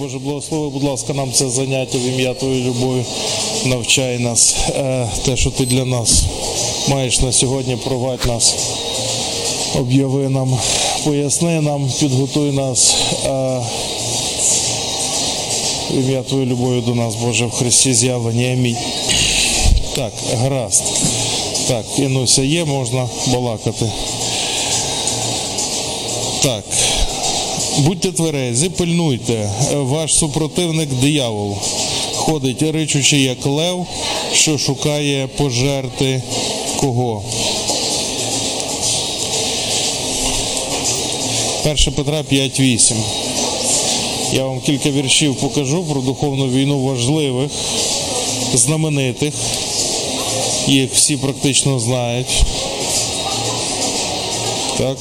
Боже, благослови, будь ласка, нам це заняття в ім'я Твоєї любові. Навчай нас. Е, те, що ти для нас маєш на сьогодні, провадь нас, об'яви нам, поясни нам, підготуй нас. Е, в ім'я Твоєї любові до нас, Боже, в Христі з'явлені. Амінь. Так, гаразд. Так, Інуся є, можна балакати. Так. Будьте тверезі, пильнуйте, ваш супротивник диявол ходить, ричучи, як лев, що шукає пожерти кого. 1 Петра 5.8. Я вам кілька віршів покажу про духовну війну важливих, знаменитих. Їх всі практично знають. Так.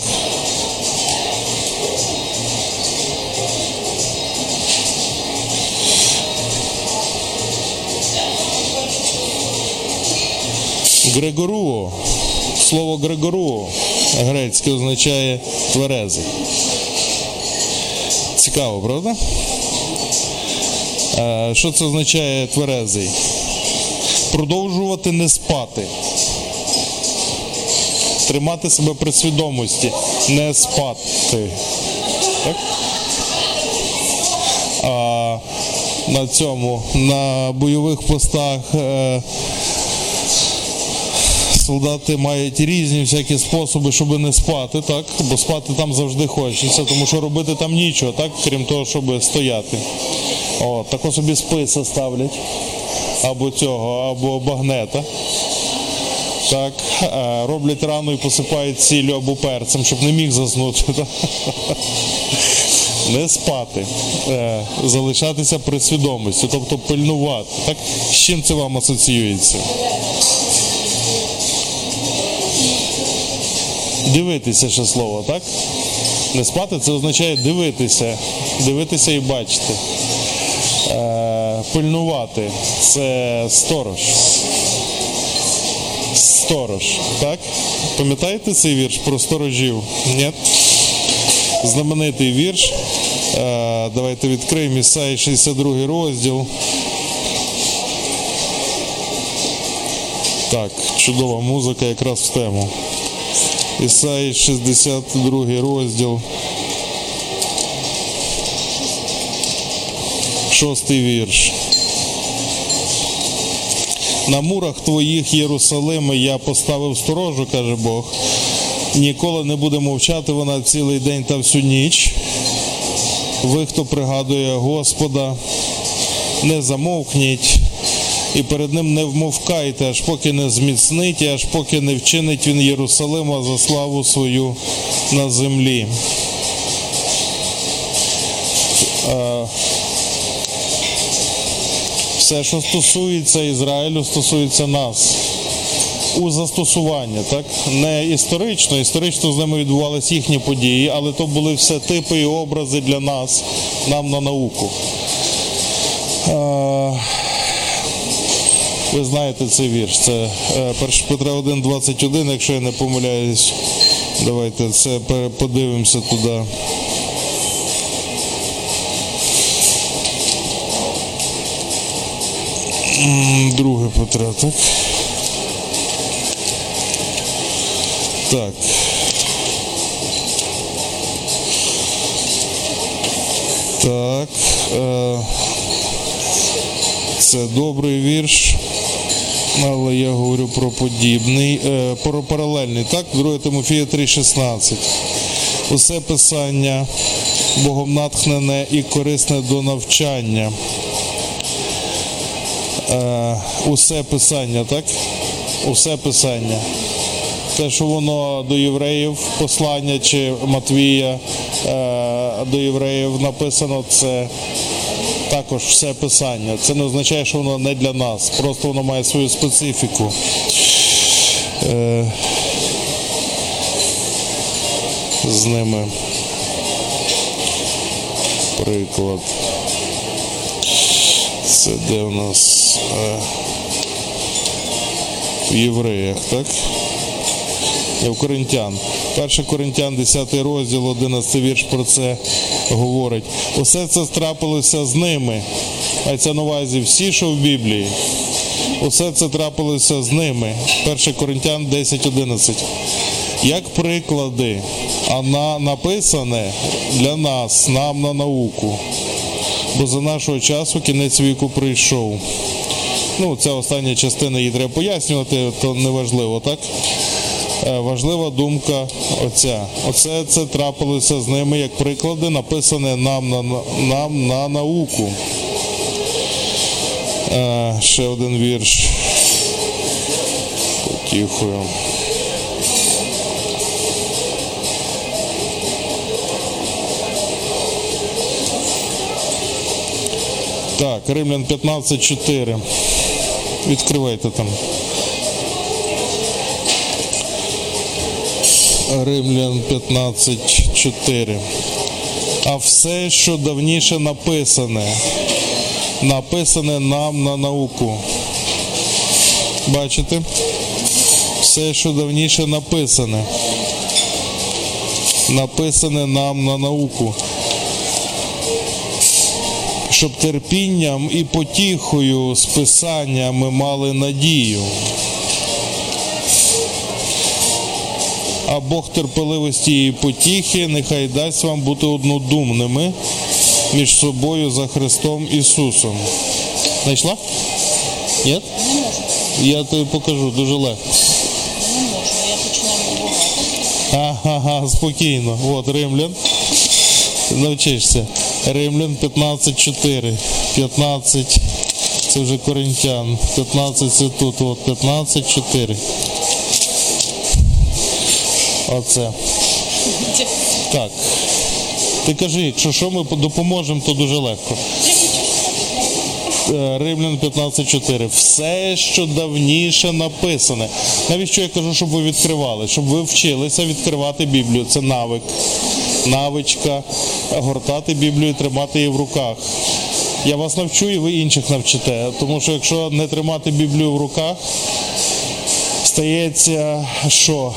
Грегоруо. Слово Грегоруо грецьке означає тверезий. Цікаво, правда? Е, Що це означає тверезий? Продовжувати не спати. Тримати себе при свідомості, не спати. Так? А на цьому, на бойових постах. Е, солдати мають різні всякі способи, щоб не спати, так? Бо спати там завжди хочеться, тому що робити там нічого, так? крім того, щоб стояти. О, тако собі списа ставлять. Або цього, або багнета. Так, е, роблять рану і посипають сіллю або перцем, щоб не міг заснути. Не спати, е, залишатися при свідомості, тобто пильнувати. Так? З чим це вам асоціюється? Дивитися ще слово, так? Не спати це означає дивитися, дивитися і бачити. Е, пильнувати це сторож. Сторож, так? Пам'ятаєте цей вірш про сторожів? Ні? Знаменитий вірш. Е, давайте відкриємо Ісаї 62 розділ. Так, чудова музика якраз в тему. Ісаї 62 розділ. Шостий вірш. На мурах твоїх Єрусалими я поставив сторожу, каже Бог. Ніколи не буде мовчати вона цілий день та всю ніч. Ви, хто пригадує Господа, не замовкніть і перед ним не вмовкайте, аж поки не зміцнить, і аж поки не вчинить він Єрусалима за славу свою на землі. Все, що стосується Ізраїлю, стосується нас. У застосування, так? Не історично, історично з ними відбувалися їхні події, але то були все типи і образи для нас, нам на науку. Ви знаєте цей вірш. Це 1 Петра 1,21, якщо я не помиляюсь. Давайте це подивимося туди. Друге Петра, так? Так. Так. Е це добрий вірш, але я говорю про подібний, е, про паралельний. Так, 2 Тимофія 3,16. Усе писання Богом натхнене і корисне до навчання. Е, усе писання, так? Усе писання. Те, що воно до євреїв послання чи Матвія е, до євреїв написано, це також все писання. Це не означає, що воно не для нас, просто воно має свою специфіку. Е, З ними приклад. Це де у нас е, в євреях, так? В Коринтян. 1 Коринтян, 10 розділ, 11 вірш про це говорить. Усе це трапилося з ними. А це на увазі всі, що в Біблії. Усе це трапилося з ними. 1 Коринтян 10.11. Як приклади, а на написане для нас, нам на науку. Бо за нашого часу кінець віку прийшов. Ну, ця остання частина її треба пояснювати, то неважливо, так? Е, Важлива думка оця. Оце це трапилося з ними як приклади, написане нам на, нам на науку. Е, ще один вірш. Потіхою. Так, Римлян 15.4. Відкривайте там. Римлян 15.4. А все, що давніше написане, написане нам на науку. Бачите? Все, що давніше написане. Написане нам на науку. Щоб терпінням і потіхою з писання ми мали надію. А Бог терпеливості і потіхи нехай дасть вам бути однодумними між собою за Христом Ісусом. Знайшла? Ні? Я тобі покажу дуже легко. не можу. Я починаю багато. Ага, спокійно. От Римлян. Навчишся. Римлян 15.4. 15. Це вже Коринтян. 15 це тут. От 15.4. Оце. Так. Ти кажи, якщо що ми допоможемо, то дуже легко. Е, Римлян 15.4. Все, що давніше написане. Навіщо я кажу, щоб ви відкривали? Щоб ви вчилися відкривати Біблію. Це навик, навичка, гортати Біблію, тримати її в руках. Я вас навчу і ви інших навчите. Тому що якщо не тримати Біблію в руках, стається, що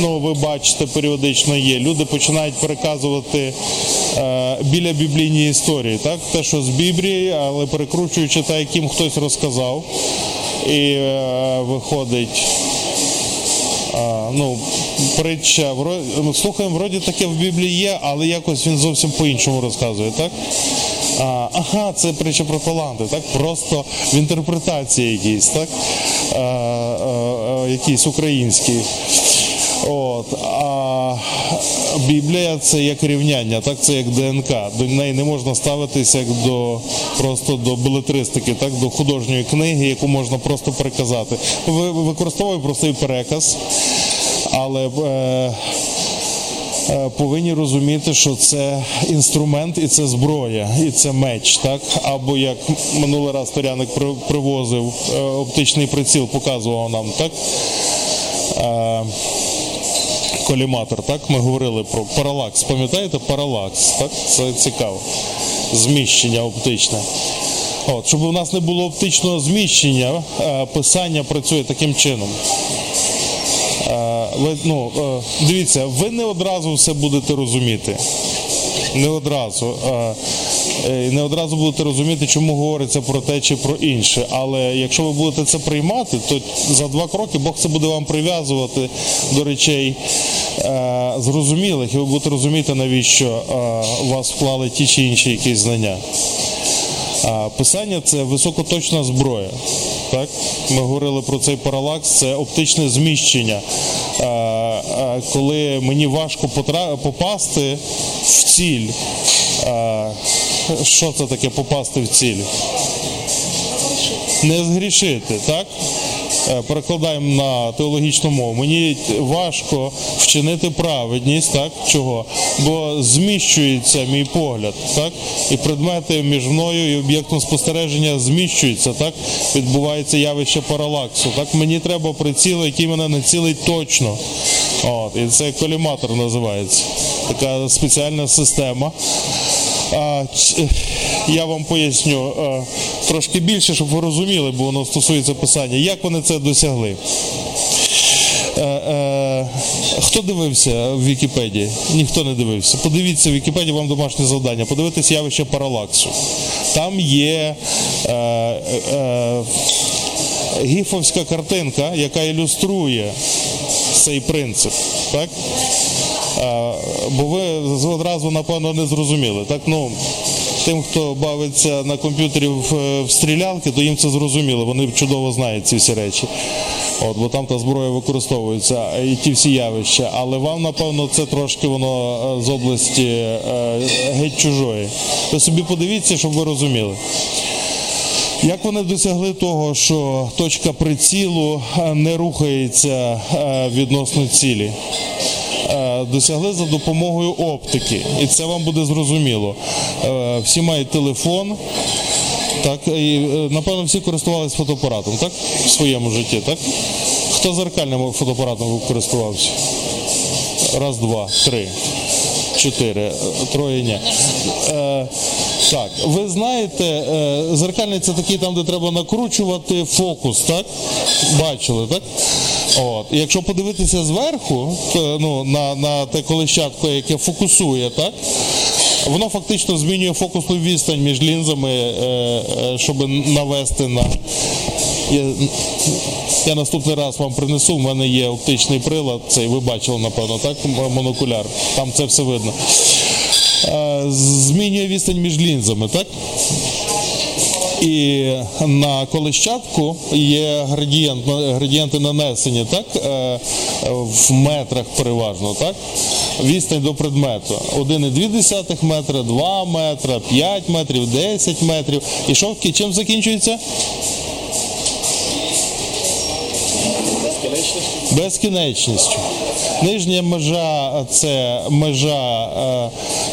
ну ви бачите, періодично є. Люди починають переказувати е, біля біблійні історії, так те, що з Біблії, але перекручуючи те, яким хтось розказав, і е, виходить. А, ну, притча, вро- слухаємо, вроді таке в Біблії є, але якось він зовсім по-іншому розказує, так? А, ага, це притча про таланти, так? Просто в інтерпретації якісь, так? А, а, а, якісь українські. От, а Біблія це як рівняння, так це як ДНК. До неї не можна ставитися як до просто до белетристики, так до художньої книги, яку можна просто переказати. Ви використовує простий переказ, але е, е, повинні розуміти, що це інструмент і це зброя, і це меч, так або як минулий раз Торяник при- привозив е, оптичний приціл, показував нам, так. Коліматор, так? Ми говорили про паралакс. Пам'ятаєте, паралакс, так? Це цікаво. Зміщення оптичне. От, щоб у нас не було оптичного зміщення, е, писання працює таким чином. Е, ну, е, дивіться, ви не одразу все будете розуміти. Не одразу. Е, Не одразу будете розуміти, чому говориться про те чи про інше. Але якщо ви будете це приймати, то за два кроки Бог це буде вам прив'язувати до речей е, зрозумілих, і ви будете розуміти, навіщо е, вас вклали ті чи інші якісь знання. Писання це високоточна зброя. Так? Ми говорили про цей паралакс, це оптичне зміщення. Коли мені важко попасти в ціль. Що це таке попасти в ціль? Не згрішити, так? Е, Перекладаємо на теологічну мову. Мені важко вчинити праведність, так? Чого? Бо зміщується мій погляд, так? І предмети між мною і об'єктом спостереження зміщуються, так? Відбувається явище паралаксу. Так мені треба приціл, який мене націлить точно. От, і це коліматор називається. Така спеціальна система. Я вам поясню трошки більше, щоб ви розуміли, бо воно стосується писання. Як вони це досягли? Хто дивився в Вікіпедії? Ніхто не дивився. Подивіться в Вікіпедії вам домашнє завдання. Подивитись явище паралаксу. Там є е, е, гіфовська картинка, яка ілюструє цей принцип. Так? Бо ви одразу, напевно, не зрозуміли. Так, ну, тим, хто бавиться на комп'ютері в, стрілянки, то їм це зрозуміло. Вони чудово знають ці всі речі. От, бо там та зброя використовується і ті всі явища. Але вам, напевно, це трошки воно е, з області е, геть чужої. Ви собі подивіться, щоб ви розуміли. Як вони досягли того, що точка прицілу е, не рухається відносно цілі? Досягли за допомогою оптики, і це вам буде зрозуміло. Е, Всі мають телефон, так і е, напевно всі користувалися фотоапаратом, так? В своєму житті, так? Хто зеркальним фотоапаратом користувався? Раз, два, три, чотири, е, троє ні. Е, так, ви знаєте, е, зеркальний це такий там, де треба накручувати фокус, так? Бачили, так? От. Якщо подивитися зверху, то, ну, на, на те колищатко, яке фокусує, так? Воно фактично змінює фокусну відстань між лінзами, е, е, щоб навести на. Я, я наступний раз вам принесу, в мене є оптичний прилад, цей ви бачили, напевно, так? Монокуляр. Там це все видно. Е, Змінює відстань між лінзами, так? І на колищатку є градієнт, градієнти нанесені, так? Е, В метрах переважно, так? Відстань до предмету. 1,2 метра, 2 метра, 5 метрів, 10 метрів. І що чим закінчується? Безкінечністю. Нижня межа це межа, е,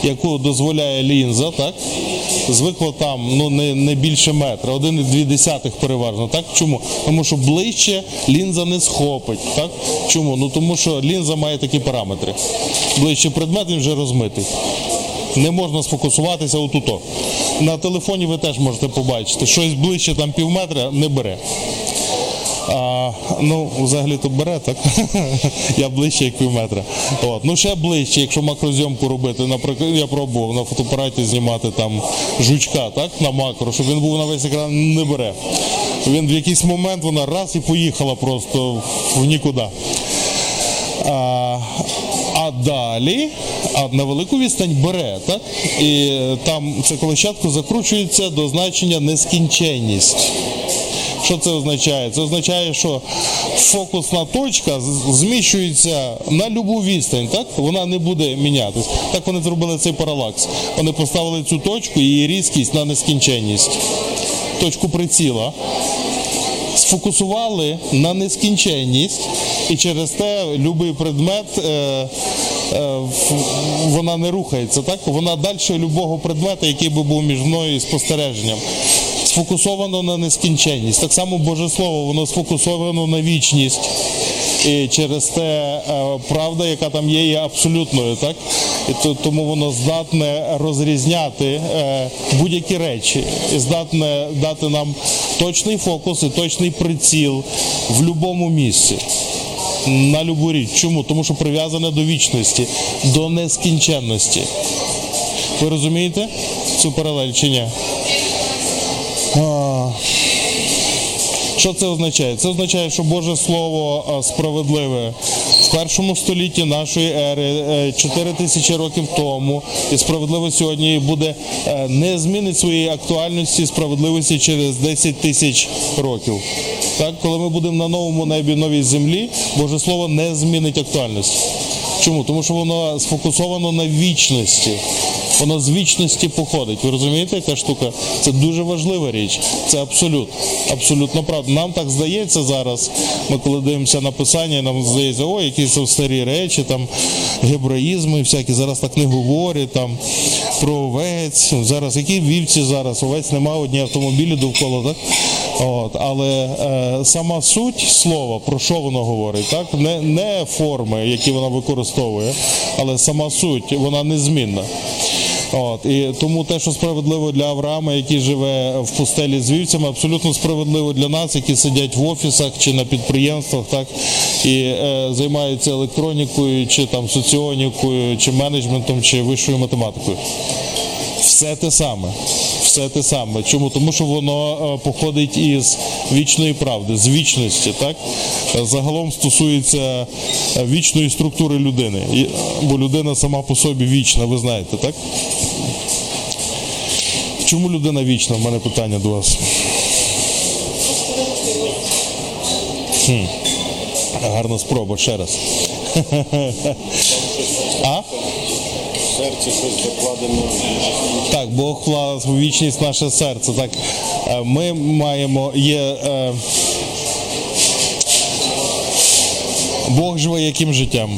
яку дозволяє лінза, так? Звикло там ну, не, не більше метра, 1,2 переважно. Так? Чому? Тому що ближче лінза не схопить. Так? Чому? Ну тому що лінза має такі параметри. Ближче предмет він вже розмитий. Не можна сфокусуватися отуто. На телефоні ви теж можете побачити, щось ближче там пів метра не бере. А, ну, взагалі то бере, так? я ближче як пів метра. От. Ну ще ближче, якщо макрозйомку робити. Наприклад, я пробував на фотоапараті знімати там жучка, так, на макро, щоб він був на весь екран, не бере. Він в якийсь момент вона раз і поїхала просто в нікуди. А, а далі а на велику відстань бере, так? І там це колещатко закручується до значення нескінченність. Що це означає? Це означає, що фокусна точка зміщується на любу відстань, так? Вона не буде мінятись. Так вони зробили цей паралакс. Вони поставили цю точку і її різкість на нескінченність. Точку приціла сфокусували на нескінченність, і через те будь-який предмет е, е, вона не рухається, так? Вона далі любого предмета, який би був між мною і спостереженням. Сфокусовано на нескінченність. Так само Боже Слово, воно сфокусовано на вічність. І через те е, правда, яка там є, є абсолютною, так? І тому воно здатне розрізняти е, будь-які речі, і здатне дати нам точний фокус і точний приціл в будь-якому місці. На любу річ. Чому? Тому що прив'язане до вічності, до нескінченності. Ви розумієте цю паралель чи ні? Що це означає? Це означає, що Боже Слово справедливе в першому столітті нашої ери, 4 тисячі років тому, і справедливе сьогодні буде е, не змінить своєї актуальності справедливості через 10 тисяч років. Так, коли ми будемо на новому небі, новій землі, Боже Слово не змінить актуальності. Чому? Тому що воно сфокусовано на вічності. Воно з вічності походить. Ви розумієте, яка штука? Це дуже важлива річ. Це абсолют. Абсолютно правда. Нам так здається зараз. Ми коли дивимося на писання, нам здається, ой, якісь старі речі, там гебраїзми, всякі зараз так не говорять, там про овець. Зараз які вівці зараз? Овець немає, одні автомобілі довкола, так? От, але е, сама суть слова, про що воно говорить, так? Не, не форми, які вона використовує, але сама суть, вона незмінна. От і тому те, що справедливо для Авраама, який живе в пустелі з вівцями, абсолютно справедливо для нас, які сидять в офісах чи на підприємствах, так і е, займаються електронікою, чи там соціонікою, чи менеджментом, чи вищою математикою. Все те саме. Все те саме. Чому? Тому що воно е, походить із вічної правди, з вічності, так? Е, Загалом стосується е, вічної структури людини. Бо людина сама по собі вічна, ви знаєте, так? Чому людина вічна? В мене питання до вас. Хм. Гарна спроба, ще раз. А? В серці щось закладено. Так, Бог вклав у вічність наше серце. Так, Е, ми маємо є. Е, Бог живе яким життям?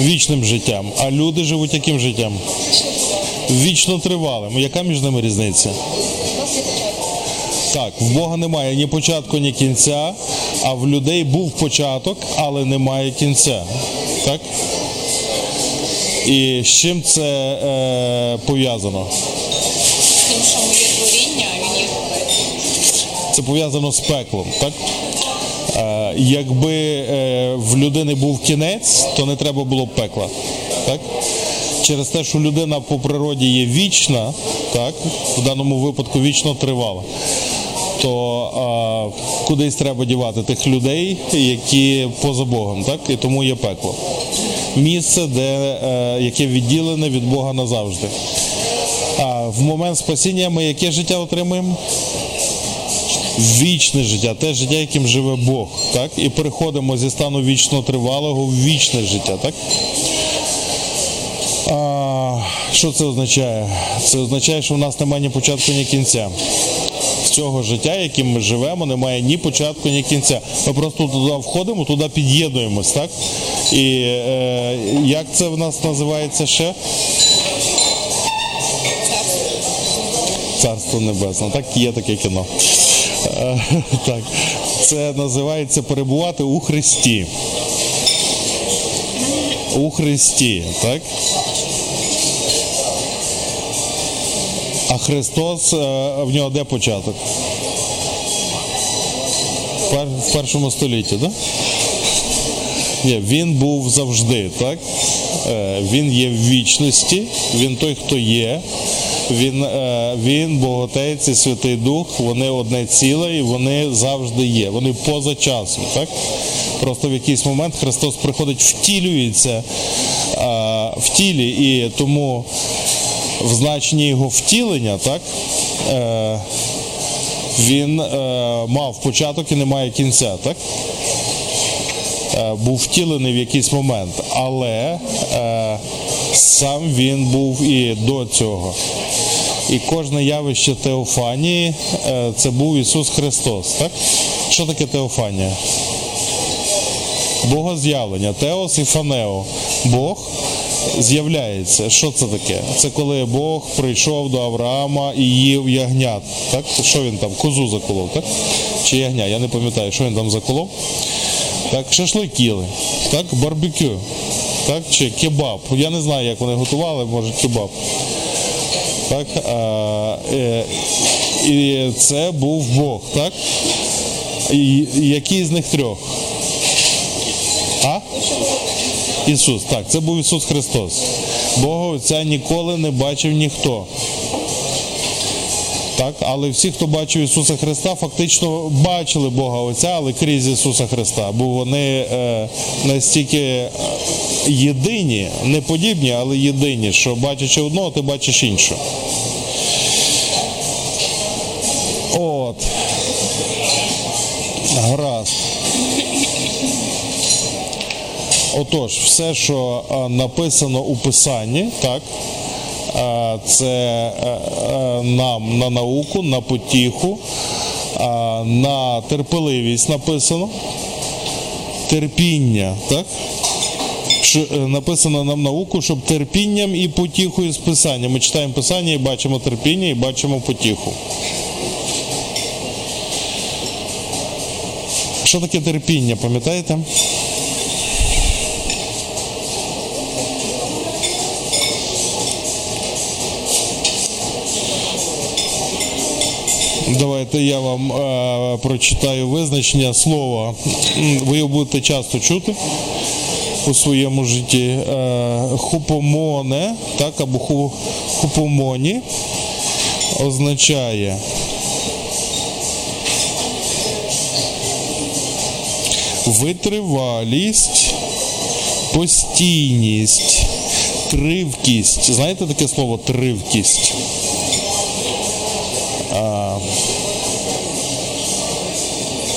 Вічним життям. А люди живуть яким життям? Вічно тривалим. Яка між ними різниця? Так, в Бога немає ні початку, ні кінця, а в людей був початок, але немає кінця. Так? І з чим це е, пов'язано? Тим, що моє творіння, він є Це пов'язано з пеклом, так? Е, якби е, в людини був кінець, то не треба було б пекла. Так? Через те, що людина по природі є вічна, так? в даному випадку вічно тривала, то е, кудись треба дівати тих людей, які поза Богом, так? і тому є пекло. Місце, де, е, яке відділене від Бога назавжди. А в момент спасіння ми яке життя отримуємо? Вічне життя, те життя, яким живе Бог, так? І переходимо зі стану вічно тривалого в вічне життя, так? А, що це означає? Це означає, що в нас немає ні початку, ні кінця. Цього життя, яким ми живемо, немає ні початку, ні кінця. Ми просто туди входимо, туди під'єднуємось, так? І е, як це в нас називається ще? Царство Небесне. Так є таке кіно. Е, Так. Це називається перебувати у Христі. У Христі, так? А Христос, е, в нього де початок? В першому столітті, так? Ні, він був завжди, так? Е, Він є в вічності, він той, хто є. Він, е, він, Бог Отець і Святий Дух, вони одне ціле і вони завжди є. Вони поза часом, так? Просто в якийсь момент Христос приходить, втілюється в тілі, і тому в значенні його втілення, так? Е, він е, мав початок і не має кінця, так? Е, був втілений в якийсь момент, але е, сам він був і до цього. І кожне явище Теофанії е, це був Ісус Христос. Так? Що таке Теофанія? Богоз'явлення, Теос і Фанео. Бог з'являється. Що це таке? Це коли Бог прийшов до Авраама і їв ягнят. Так? Що він там? Козу заколов, так? Чи ягня? Я не пам'ятаю, що він там заколов. Так, шашликіли, так, барбекю, так, чи кебаб. Я не знаю, як вони готували, може кебаб. Так, а, е, і це був Бог, так? І, який з них трьох? А? Ісус, так, це був Ісус Христос. Бога Отця ніколи не бачив ніхто. Так, але всі, хто бачив Ісуса Христа, фактично бачили Бога Отця, але крізь Ісуса Христа, бо вони е, настільки е, єдині, не подібні, але єдині, що бачачи одного, ти бачиш іншого. От. Гаразд. Отож, все, що е, написано у Писанні, так, е, це е, нам на науку, на потіху, на терпеливість написано, терпіння, так? Написано нам науку, щоб терпінням і потіхою з Писання. Ми читаємо Писання і бачимо терпіння, і бачимо потіху. Що таке терпіння, пам'ятаєте? Давайте я вам е, прочитаю визначення слова. Ви його будете часто чути у своєму житті. Е, хупомоне, так, або ху, хупомоні означає витривалість, постійність, тривкість. Знаєте таке слово тривкість?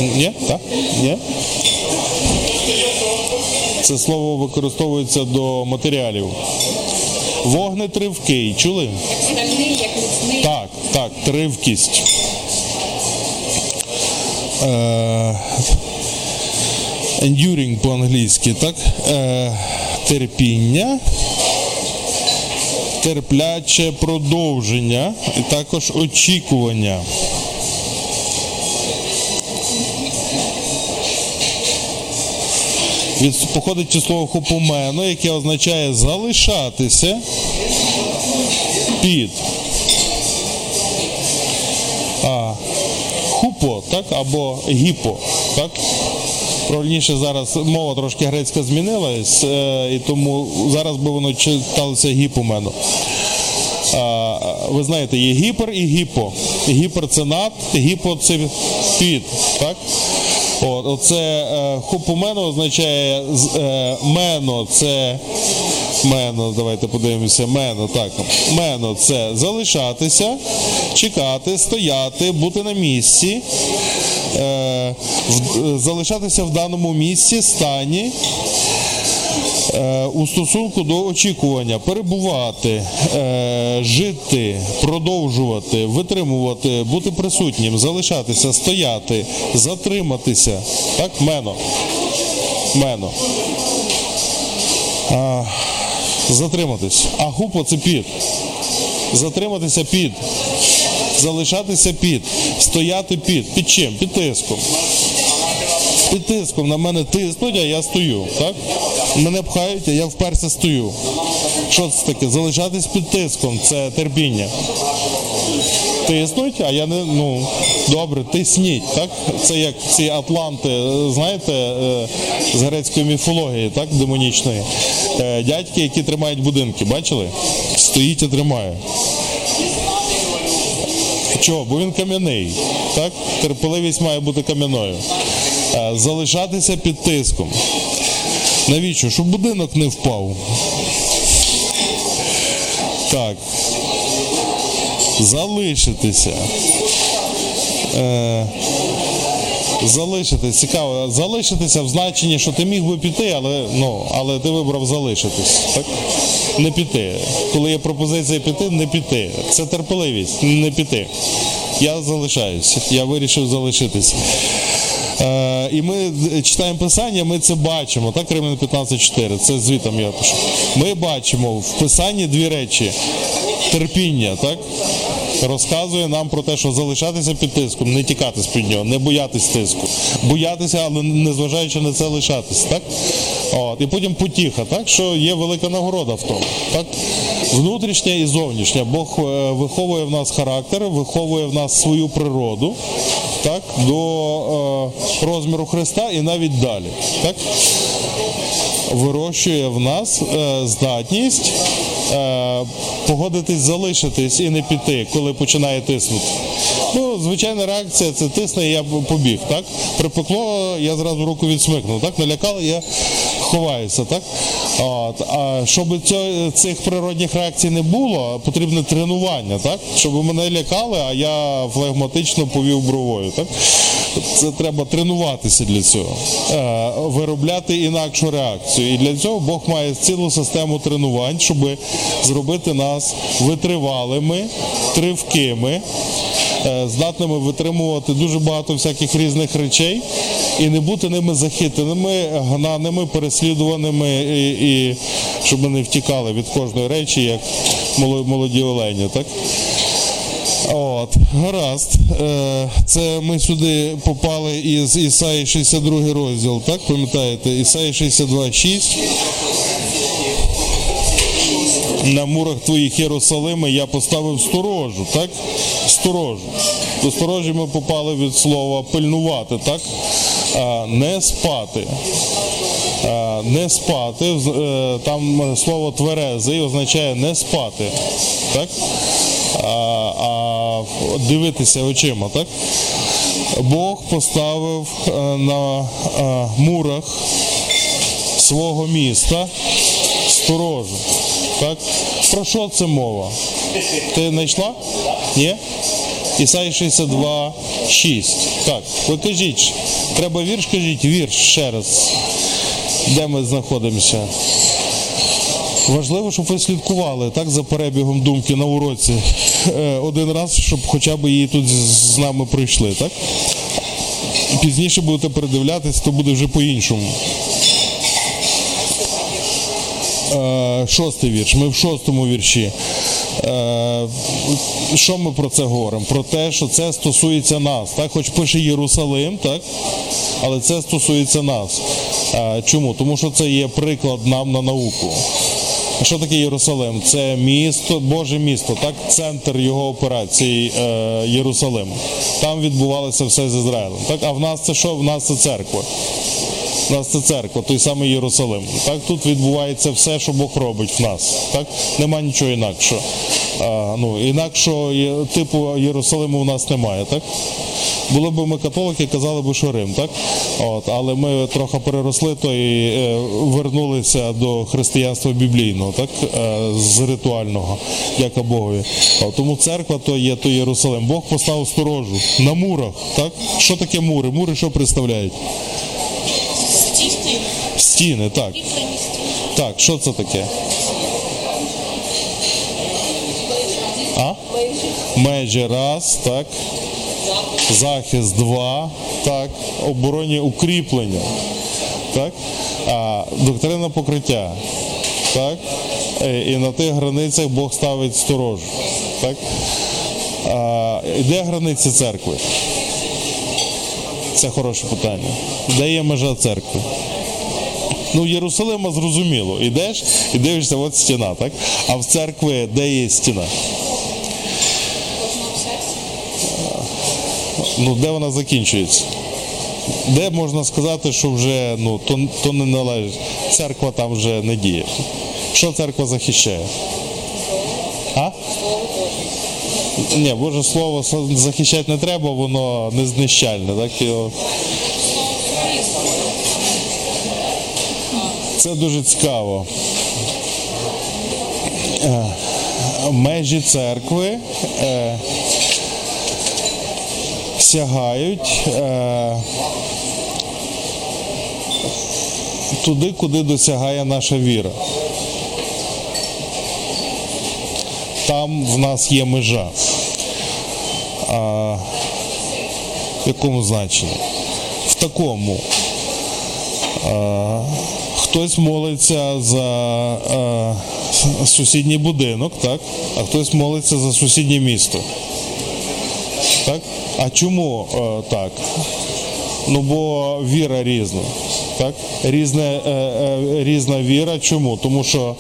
Ні? Так? Ні? Це слово використовується до матеріалів. Вогнетривкий. Чули? Стальний, як міцний. Так, так, тривкість. Е, enduring по-англійськи, так? Е, терпіння, терпляче продовження і також очікування. Від, походить від слова хопомено, яке означає залишатися під а, хупо, так, або гіпо, так? Правильніше зараз мова трошки грецька змінилась, е, і тому зараз би воно читалося гіпомено. Ви знаєте, є гіпер і гіпо. Гіпер це над, гіпо це під. Так? От, оце е, хупомено означає е, мено це мено, давайте подивимося, мено, так. Мено це залишатися, чекати, стояти, бути на місці, е, в- залишатися в даному місці, стані. Е, у стосунку до очікування, перебувати, е, жити, продовжувати, витримувати, бути присутнім, залишатися, стояти, затриматися. Так, мено. Мено. А, затриматись. А гупо це під. Затриматися під. Залишатися під. Стояти під. Під чим? Під тиском під тиском на мене тиснуть, а я стою. Так? Мене пхають, а я вперся стою. Що це таке? Залишатись під тиском це терпіння. Тиснуть, а я не ну добре, тисніть. Так? Це як ці атланти, знаєте, е, з грецької міфології, так, демонічної. Е, Дядьки, які тримають будинки, бачили? Стоїть і тримає. Чого? Бо він кам'яний. Так? Терпеливість має бути кам'яною. Е, Залишатися під тиском. Навіщо? Щоб будинок не впав. Так. Залишитися. Е, залишитись. Цікаво. Залишитися в значенні, що ти міг би піти, але, ну, але ти вибрав залишитись. Так? Не піти. Коли є пропозиція піти, не піти. Це терпеливість, не піти. Я залишаюсь. Я вирішив залишитись. Е, і ми читаємо писання, ми це бачимо. Так, Римлян 15.4, це звітом я пишу. Ми бачимо в писанні дві речі: терпіння, так? Розказує нам про те, що залишатися під тиском, не тікати з-під нього, не боятись тиску. Боятися, але незважаючи на це лишатись. Так? От. І потім потіха, так? що є велика нагорода в тому. Так? Внутрішня і зовнішня. Бог е, виховує в нас характер, виховує в нас свою природу так? до е, розміру Христа і навіть далі. Так? Вирощує в нас е, здатність е, погодитись залишитись і не піти, коли починає тиснути. Ну, звичайна реакція це тисне, і я побіг. Так? Припекло, я зразу руку відсмикнув. Так? Налякало, я ховаюся. Так? От. А щоб цих природних реакцій не було, потрібне тренування, так? щоб мене лякали, а я флегматично повів бровою. Так? Це треба тренуватися для цього, е, виробляти інакшу реакцію. І для цього Бог має цілу систему тренувань, щоб зробити нас витривалими, тривкими, е, здатними витримувати дуже багато всяких різних речей і не бути ними захитаними, гнаними, переслідуваними, і, і щоб ми не втікали від кожної речі, як молоді олені. Так? От, гаразд. Е, Це ми сюди попали із Ісаї 62 розділ, так пам'ятаєте? Ісаї 62, 6. на мурах твоїх Єрусалими я поставив сторожу, так? Сторожу. До сторожі ми попали від слова пильнувати, так? Не спати. Не спати. Е, Там слово тверезий означає не спати. Так? А, дивитися очима, так? Бог поставив е, на е, мурах свого міста сторожу. Так? Про що це мова? Ти знайшла? Ні? Ісай 62, 6. Так, покажіть. Треба вірш, кажіть, вірш ще раз. Де ми знаходимося? Важливо, щоб ви слідкували так за перебігом думки на уроці е, один раз, щоб хоча б її тут з нами пройшли, так? Пізніше будете передивлятися, то буде вже по-іншому. Е, шостий вірш. Ми в шостому вірші. Е, що ми про це говоримо? Про те, що це стосується нас. Так? Хоч пише Єрусалим, так? але це стосується нас. Чому? Тому що це є приклад нам на науку. Що таке Єрусалим? Це місто, Боже місто, так, центр його операції е, Єрусалим. Там відбувалося все з Ізраїлем. Так, а в нас це що? В нас це церква. У нас це церква, той самий Єрусалим. Так тут відбувається все, що Бог робить в нас. Так нема нічого інакшого. А, ну інакшого типу Єрусалиму в нас немає, так? Були б ми католики, казали б, що Рим, так? От, але ми трохи переросли то і е, вернулися до християнства біблійного, так? Е, з ритуального, дяка Богові. От, тому церква то є то Єрусалим. Бог поставив сторожу на мурах. Так? Що таке мури? Мури що представляють? Стіни. Так. Так, що це таке? А? Межі раз, так. Захист два, так. Оборонні укріплення. Так. А, доктрина покриття. Так. Е, І на тих границях Бог ставить сторожу. Так. А, де границі церкви? Це хороше питання. Де є межа церкви? Ну, Єрусалима зрозуміло. Ідеш і дивишся, от стіна, так? А в церкві де є стіна? Ну, де вона закінчується? Де можна сказати, що вже ну, то, то не належить. Церква там вже не діє. Що церква захищає? А? Ні, Боже Слово захищати не треба, воно не знищальне. Так? Його... Це дуже цікаво. Е, Межі церкви е, сягають е, туди, куди досягає наша віра. Там в нас є межа. А, в якому значенні? В такому. А, хтось молиться за с- сусідній будинок, так? а хтось молиться за сусіднє місто. Так? А чому е, так? Ну бо віра різна. Так? Різна, е, е, різна віра. Чому? Тому що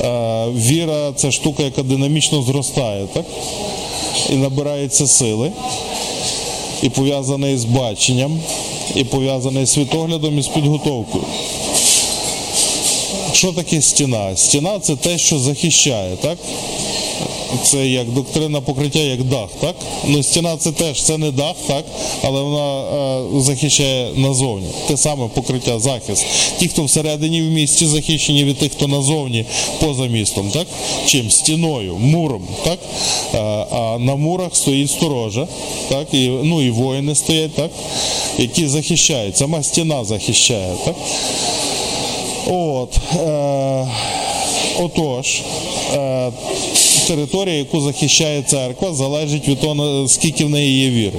е, віра це штука, яка динамічно зростає, так? І набирається сили, і пов'язана із баченням, і пов'язана із світоглядом і з підготовкою. Що таке стіна? Стіна це те, що захищає, так? Це як доктрина покриття, як дах, так? Ну, стіна це теж це не дах, так? Але вона е, захищає назовні. Те саме покриття, захист. Ті, хто всередині в місті захищені від тих, хто назовні поза містом, так? Чим? Стіною, муром, так? Е, а на мурах стоїть сторожа, так? І, ну і воїни стоять, так? Які захищають. Сама стіна захищає, так? От, е, отож, е, територія, яку захищає церква, залежить від того, скільки в неї є віри.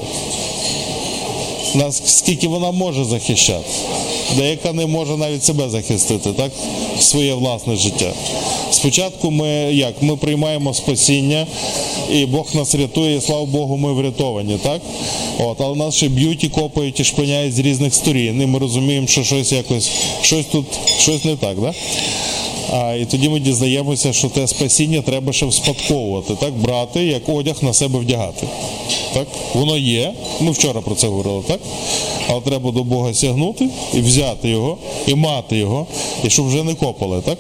Наскільки вона може захищати. Деяка не може навіть себе захистити, так? Своє власне життя. Спочатку ми як? Ми приймаємо спасіння, і Бог нас рятує, і слава Богу, ми врятовані, так? От, але нас ще б'ють і копають і шпиняють з різних сторін. І ми розуміємо, що щось якось, щось тут, щось не так, да? А, і тоді ми дізнаємося, що те спасіння треба ще вспадковувати, так? брати, як одяг на себе вдягати. Так? Воно є. Ми вчора про це говорили, так? Але треба до Бога сягнути і взяти його, і мати його, і щоб вже не копали, так?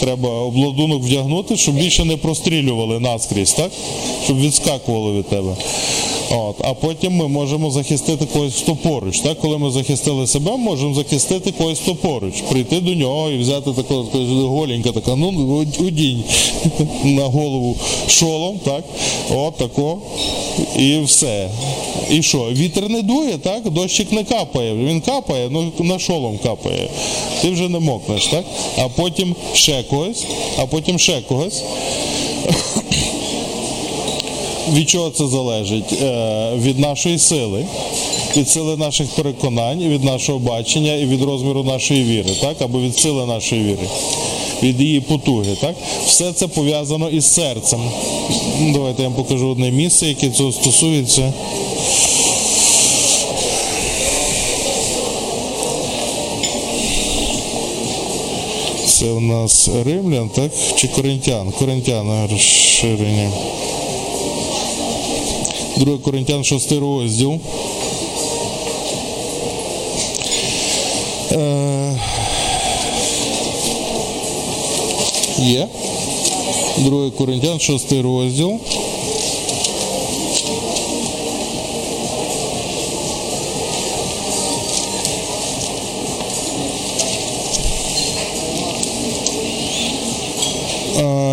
Треба обладунок вдягнути, щоб більше не прострілювали наскрізь, так? Щоб відскакували від тебе. От. А потім ми можемо захистити когось хто поруч. Так? Коли ми захистили себе, можемо захистити когось хто поруч. Прийти до нього і взяти таку голенька, така, ну удінь на голову шолом, так? От тако. І все. І що? Вітер не дує, так? Дощик не капає. Він капає, ну на шолом капає. Ти вже не мокнеш, так? А потім ще когось, а потім ще когось. Від чого це залежить? Е, Від нашої сили, від сили наших переконань, від нашого бачення і від розміру нашої віри, так? або від сили нашої віри, від її потуги. Так? Все це пов'язано із серцем. Давайте я вам покажу одне місце, яке цього стосується. Це у нас римлян, так? Чи коринтян? Коринтян розширення. 2 Коринтян 6 розділ. Е, Є. 2 Коринтян 6 розділ.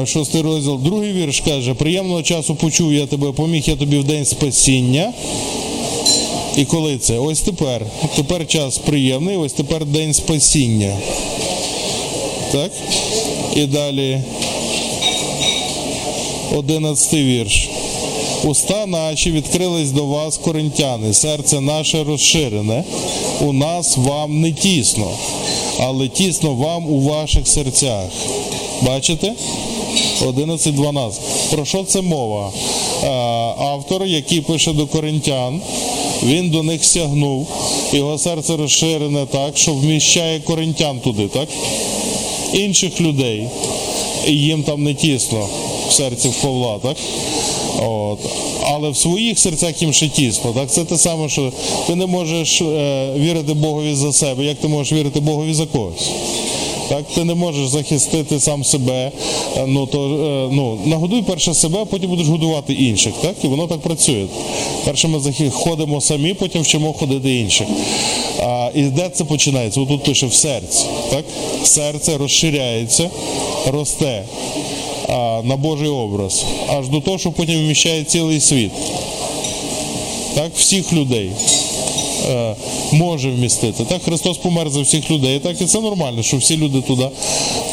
Шостий розділ, другий вірш каже: приємного часу почув я тебе, поміг я тобі в день спасіння. І коли це? Ось тепер. Тепер час приємний, ось тепер день спасіння. Так? І далі. Одинадцятий вірш. Уста наші відкрились до вас, коринтяни, серце наше розширене, у нас вам не тісно, але тісно вам у ваших серцях. Бачите? 11.12. Про що це мова? Е, Автор, який пише до коринтян, він до них сягнув, його серце розширене так, що вміщає коринтян туди, так? Інших людей. І їм там не тісно в серці в Павла, так? От. Але в своїх серцях їм ще тісно. Так? Це те саме, що ти не можеш е, вірити Богові за себе, як ти можеш вірити Богові за когось. Так, ти не можеш захистити сам себе. Е, Ну то е, ну нагодуй перше себе, а потім будеш годувати інших. Так і воно так працює. Перше ми ходимо самі, потім вчимо ходити інших. А, і де це починається? Отут пише в серці. Так, серце розширяється, росте а, на Божий образ, аж до того, що потім вміщає цілий світ. Так, всіх людей може вмістити. Так, Христос помер за всіх людей. Так, і це нормально, що всі люди туди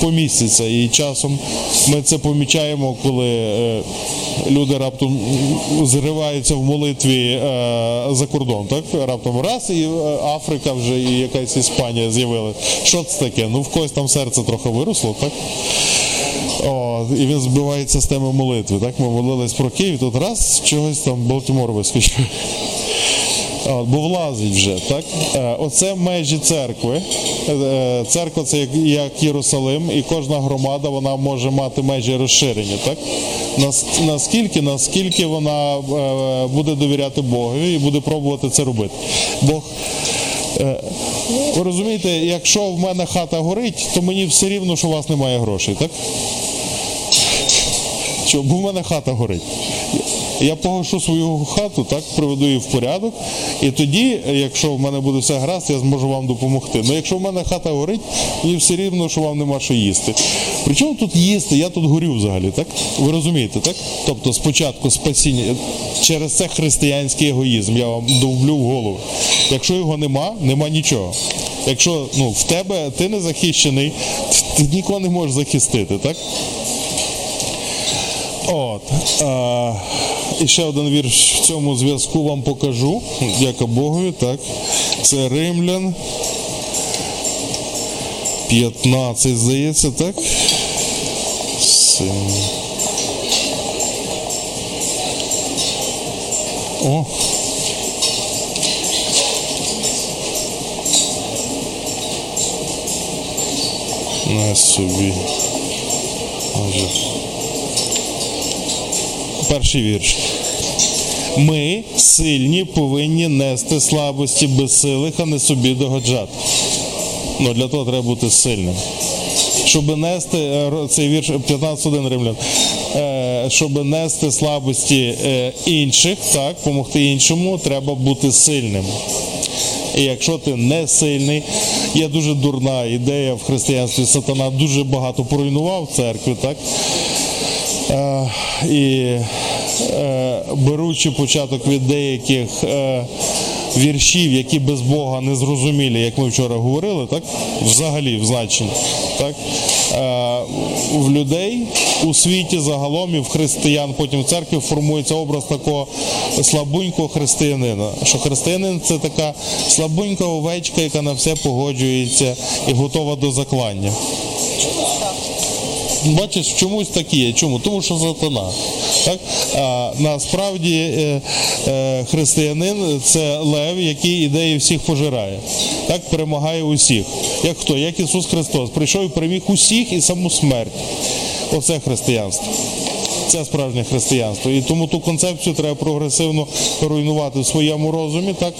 помістяться. І часом ми це помічаємо, коли е, люди раптом зриваються в молитві е, за кордон. Так? Раптом раз і е, Африка вже і якась Іспанія з'явилася. Що це таке? Ну в когось там серце трохи виросло, так? О, і він збивається з теми молитви. Так, ми молились про Київ, тут раз чогось там Балтімор вискочив. Бо влазить вже, так? Е, Оце межі церкви. Е, Церква це як, Єрусалим, і кожна громада вона може мати межі розширення, так? Наскільки, наскільки вона е, буде довіряти Богові і буде пробувати це робити. Бог. е, Ви розумієте, якщо в мене хата горить, то мені все рівно, що у вас немає грошей, так? Що, бо в мене хата горить. Я погашу свою хату, так, приведу її в порядок, і тоді, якщо в мене буде все гаразд, я зможу вам допомогти. Ну якщо в мене хата горить, мені все рівно, що вам нема що їсти. Причому тут їсти, я тут горю взагалі, так? Ви розумієте, так? Тобто спочатку спасіння, через це християнський егоїзм, я вам довблю в голову. Якщо його нема, нема нічого. Якщо ну, в тебе ти не захищений, ти нікого не можеш захистити, так? От. А, і ще один вірш в цьому зв'язку вам покажу. Дяка Богові, так. Це Римлян. 15, здається, так? Син. О. на собі. Отже. Перший вірш. Ми, сильні, повинні нести слабості безсилих, а не собі догоджати. Ну, для того треба бути сильним. Щоб нести е, цей вірш 15.1 римлян, е, щоб нести слабості е, інших, так, допомогти іншому, треба бути сильним. І якщо ти не сильний, є дуже дурна ідея в християнстві. Сатана дуже багато поруйнував церкві, так? Е, і е, беручи початок від деяких е, віршів, які без Бога не зрозумілі, як ми вчора говорили, так? Взагалі в значенні. Так? В людей у світі загалом і в християн, потім в церкві формується образ такого слабунького християнина. Що християнин це така слабунька овечка, яка на все погоджується і готова до заклання. Бачиш, чомусь так є. Чому? Тому що сатана. Так? А, насправді е, е, християнин це лев, який ідеї всіх пожирає. Так перемагає усіх. Як хто? Як Ісус Христос. Прийшов і переміг усіх і саму смерть. Оце християнство. Це справжнє християнство. І тому ту концепцію треба прогресивно руйнувати в своєму розумі, так,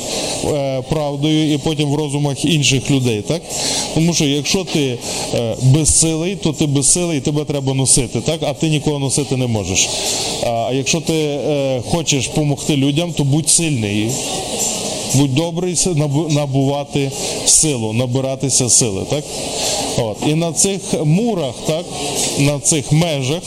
е, правдою, і потім в розумах інших людей. Так? Тому що якщо ти е, безсилий, то ти безсилий і тебе треба носити, так? а ти нікого носити не можеш. А якщо ти е, хочеш допомогти людям, то будь сильний. Будь добрий набувати силу, набиратися сили. Так? От. І на цих мурах, так, на цих межах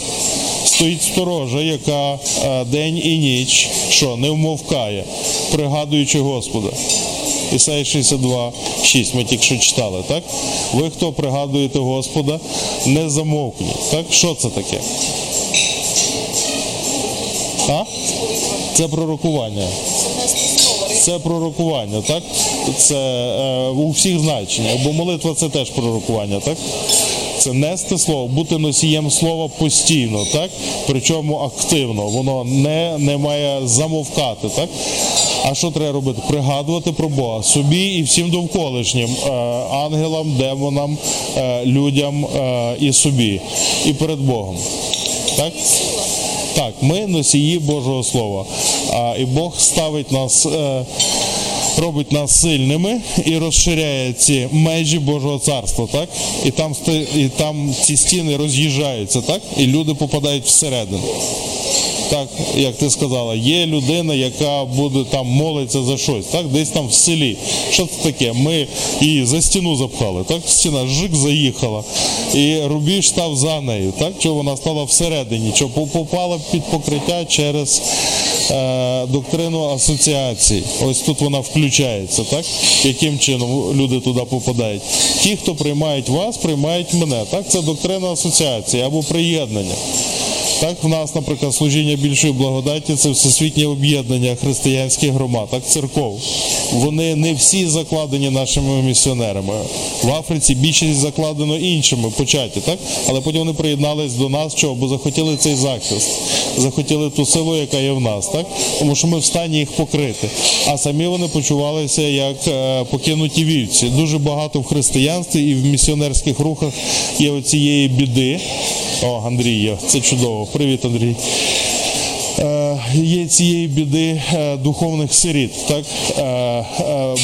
стоїть сторожа, яка е, день і ніч що не вмовкає, пригадуючи Господа. Ісаї 62, 6 ми тільки що читали, так? Ви, хто пригадуєте Господа, не замовкніть. Так? Що це таке? А? Це пророкування. Це пророкування, так? Це е, у всіх значеннях, бо молитва це теж пророкування, так? Це нести слово, бути носієм слова постійно, так? Причому активно. Воно не, не має замовкати, так? А що треба робити? Пригадувати про Бога собі і всім довколишнім е, ангелам, демонам, е, людям е, і собі, і перед Богом. Так? Так, ми носії Божого Слова. А, і Бог ставить нас, е, робить нас сильними і розширяє ці межі Божого царства, так? І там, і там ці стіни роз'їжджаються, так? І люди попадають всередину. Так, як ти сказала, є людина, яка буде там молиться за щось, так, десь там в селі. Що це таке? Ми її за стіну запхали, так? Стіна жик заїхала, і рубіж став за нею, так? Що вона стала всередині, що попала під покриття через е, доктрину асоціацій. Ось тут вона включається, так? Яким чином люди туди попадають? Ті, хто приймають вас, приймають мене. Так, це доктрина асоціації або приєднання. Так, в нас, наприклад, служіння більшої благодаті це всесвітнє об'єднання християнських громад, так, церков. Вони не всі закладені нашими місіонерами. В Африці більшість закладено іншими початі, так? Але потім вони приєднались до нас, чого? Бо захотіли цей захист, захотіли ту силу, яка є в нас, так? Тому що ми в стані їх покрити. А самі вони почувалися як е, покинуті вівці. Дуже багато в християнстві і в місіонерських рухах є оцієї біди. О, Андрій це чудово. Привіт, Андрій. Е, Є цієї біди е, духовних сиріт. Так? Е,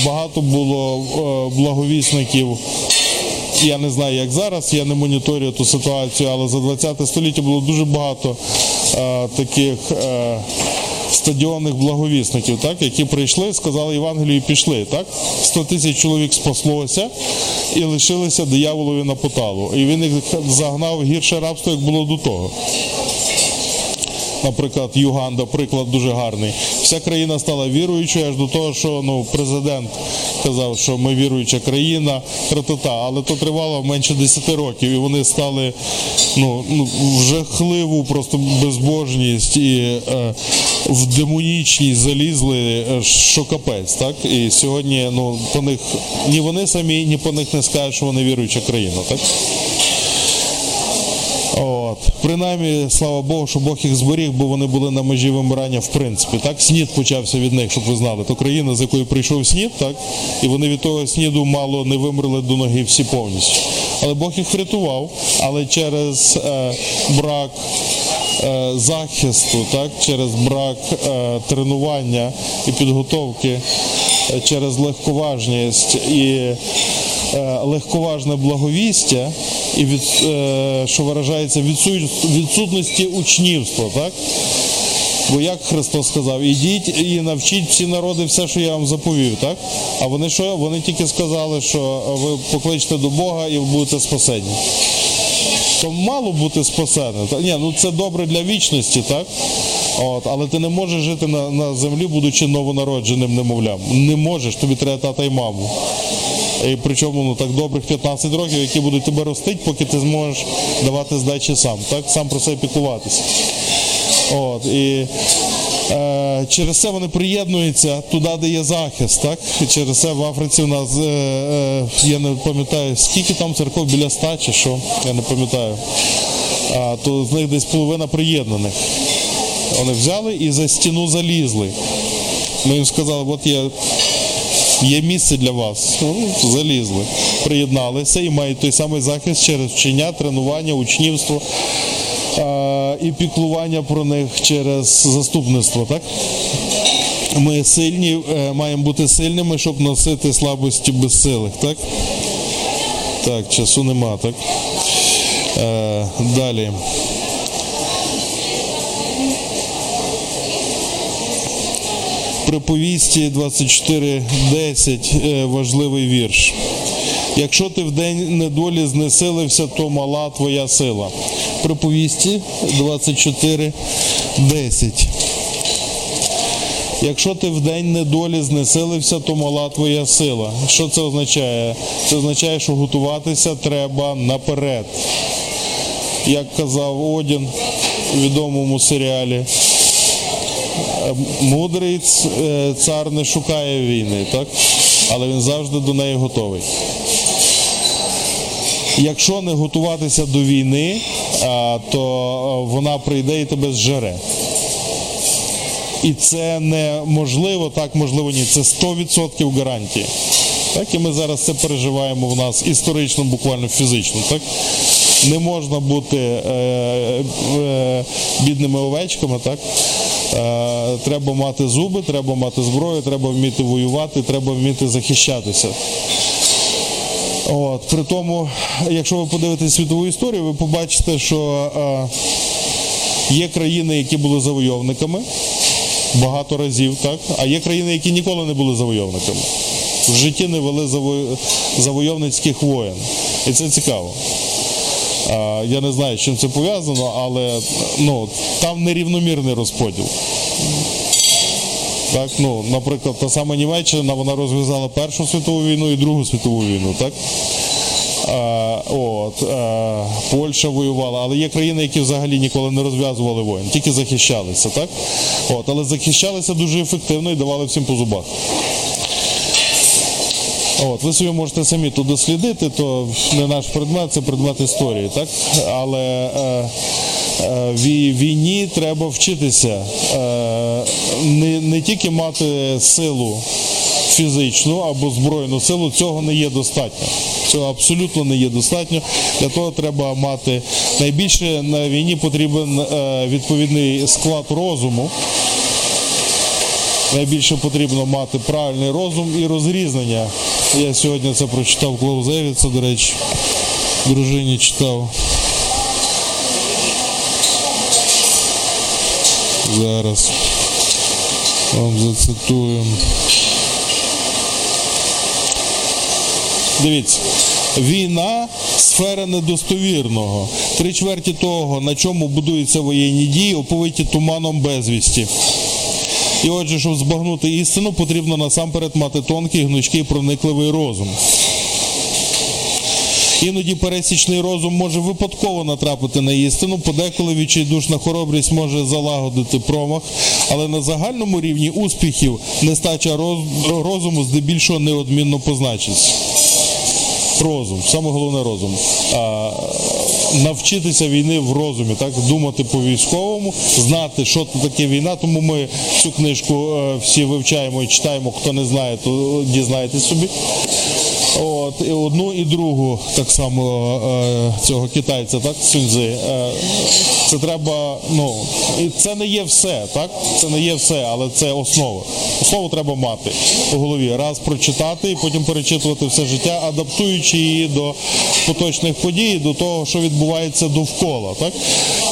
Багато було благовісників. Я не знаю, як зараз, я не моніторю ту ситуацію, але за 20 століття було дуже багато таких стадіонних благовісників, так, які прийшли, сказали Євангелію і пішли. Так? 100 тисяч чоловік спаслося і лишилися дияволові на поталу. І він їх загнав гірше рабство, як було до того. Наприклад, Юганда, приклад дуже гарний. Вся країна стала віруючою аж до того, що ну, президент казав, що ми віруюча країна, тра-та-та. але то тривало менше 10 років, і вони стали ну, ну, в жахливу просто безбожність і е, в демонічність залізли, е, що капець. Так? І сьогодні ну, по них ні вони самі, ні по них не скажуть, що вони віруюча країна. Так? От. Принаймні, слава Богу, що Бог їх зберіг, бо вони були на межі вимирання в принципі. Так, снід почався від них, щоб ви знали. То країна, з якої прийшов снід, так, і вони від того сніду мало не вимерли до ноги всі повністю. Але Бог їх врятував, але через е, брак захисту, так, через брак е, тренування і підготовки, е, через легковажність і е, легковажне благовістя, і від, е, що виражається відсутності учнівства, так? Бо як Христос сказав, ідіть і навчіть всі народи все, що я вам заповів, так? А вони що? Вони тільки сказали, що ви покличте до Бога і ви будете спасені. То мало бути спасеним. Та, ні, ну це добре для вічності, так? От, але ти не можеш жити на, на землі, будучи новонародженим немовлям. Не можеш, тобі треба тата й маму. І причому ну, так добрих 15 років, які будуть тебе ростити, поки ти зможеш давати здачі сам, так? Сам про себе піклуватися. От, і через це вони приєднуються туди, де є захист. Так? Через це в Африці у нас, е, е, я не пам'ятаю, скільки там церков біля ста чи що, я не пам'ятаю. А, то з них десь половина приєднаних. Вони взяли і за стіну залізли. Ми їм сказали, от є, є місце для вас. Ну, залізли, приєдналися і мають той самий захист через вчення, тренування, учнівство е, і піклування про них через заступництво. Так? Ми сильні, е, маємо бути сильними, щоб носити слабості безсилих. Так? Так, часу нема, так? Е, далі. Приповісті 24.10 е, важливий вірш. Якщо ти в день недолі знесилився, то мала твоя сила. Приповісті 24.10. Якщо ти в день недолі знесилився, то мала твоя сила. Що це означає? Це означає, що готуватися треба наперед. Як казав Одін у відомому серіалі, мудрий е, цар не шукає війни, так? але він завжди до неї готовий. Якщо не готуватися до війни, то е, вона прийде і тебе зжере. І це неможливо, так можливо ні. Це 100% гарантії. Так, і ми зараз це переживаємо в нас історично, буквально фізично. Так? Не можна бути е, е, бідними овечками, так? Е, треба мати зуби, треба мати зброю, треба вміти воювати, треба вміти захищатися. От, при тому, якщо ви подивитесь світову історію, ви побачите, що е, є країни, які були завойовниками багато разів, так? а є країни, які ніколи не були завойовниками. В житті не вели заво- завойовницьких воєн. І це цікаво. А, Я не знаю, з чим це пов'язано, але ну, там нерівномірний розподіл. Так, ну, наприклад, та сама Німеччина вона розв'язала Першу світову війну і Другу світову війну, так? А, от, а, Польща воювала, але є країни, які взагалі ніколи не розв'язували воїн, тільки захищалися, так? От, але захищалися дуже ефективно і давали всім по зубах. От, ви собі можете самі тут дослідити, то не наш предмет, це предмет історії, так? Але е, е, війні треба вчитися. Е, не, не тільки мати силу фізичну або збройну силу, цього не є достатньо. Цього абсолютно не є достатньо. Для того треба мати найбільше на війні потрібен е, відповідний склад розуму. Найбільше потрібно мати правильний розум і розрізнення. Я сьогодні це прочитав Клаузевіца, до речі, дружині читав. Зараз вам зацитую. Дивіться, війна сфера недостовірного. Три чверті того, на чому будуються воєнні дії, оповиті туманом безвісті. І отже, щоб збагнути істину, потрібно насамперед мати тонкий, гнучкий, проникливий розум. Іноді пересічний розум може випадково натрапити на істину, подеколи відчайдушна хоробрість може залагодити промах, але на загальному рівні успіхів нестача роз- розуму здебільшого неодмінно позначиться. Розум, саме головне розум. А, навчитися війни в розумі, так думати по військовому, знати, що це таке війна. Тому ми цю книжку е, всі вивчаємо і читаємо. Хто не знає, то дізнайтесь собі. От, і одну і другу так само е, цього китайця, так, Сюньзи. Е, це треба, ну, і це не є все, так? Це не є все, але це основа. Основу треба мати у голові. Раз прочитати і потім перечитувати все життя, адаптуючи її до поточних подій, до того, що відбувається довкола. Так?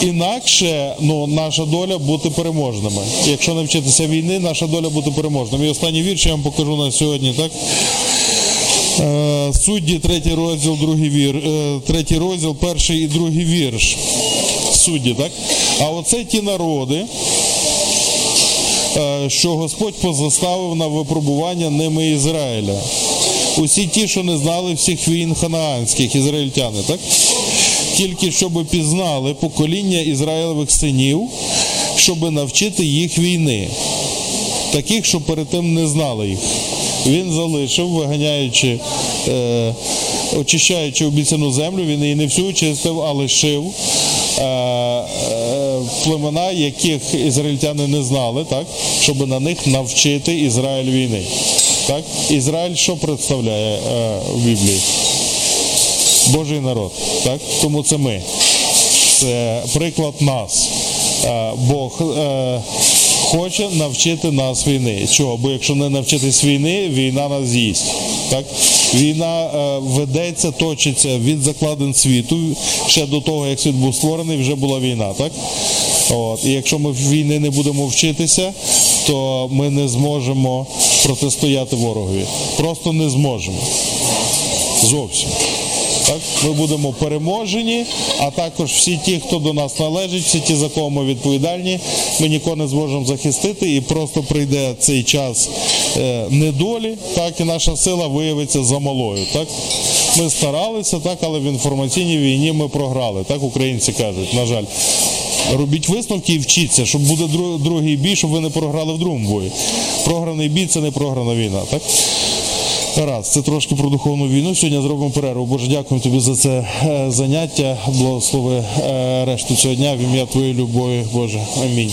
Інакше ну, наша доля бути переможними. Якщо не вчитися війни, наша доля бути переможними. І останній вірш я вам покажу на сьогодні, так? Е, Судді, третій розділ, другий вір, е, третій розділ, перший і другий вірш. Судді, так? А оце ті народи, е, що Господь позаставив на випробування ними Ізраїля. Усі ті, що не знали всіх війн ханаанських, ізраїльтяни, так? Тільки щоб пізнали покоління Ізраїлевих синів, щоб навчити їх війни таких, що перед тим не знали їх. Він залишив, виганяючи, е, очищаючи обіцяну землю, він її не всю очистив, а лишив е, е, племена, яких ізраїльтяни не знали, так, щоб на них навчити Ізраїль війни. Так? Ізраїль що представляє е, в Біблії? Божий народ. Так? Тому це ми. Це приклад нас. Е, Бог е, хоче навчити нас війни. Чого? Бо якщо не навчитись війни, війна нас з'їсть. Так? Війна е, ведеться, точиться від закладин світу. Ще до того, як світ був створений, вже була війна. Так? От. І якщо ми війни не будемо вчитися, то ми не зможемо протистояти ворогові. Просто не зможемо. Зовсім. Так, ми будемо переможені, а також всі ті, хто до нас належить, всі ті, за кого ми відповідальні, ми нікого не зможемо захистити, і просто прийде цей час е, недолі, так і наша сила виявиться замалою. Так, ми старалися, так, але в інформаційній війні ми програли. Так українці кажуть, на жаль. Робіть висновки і вчіться, щоб буде другий бій, щоб ви не програли в другому бої. Програний бій це не програна війна. Так? Раз, це трошки про духовну війну. Сьогодні зробимо перерву. Боже, дякую тобі за це е, заняття. Благослови е, решту цього дня в ім'я Твоєї любові, Боже. Амінь.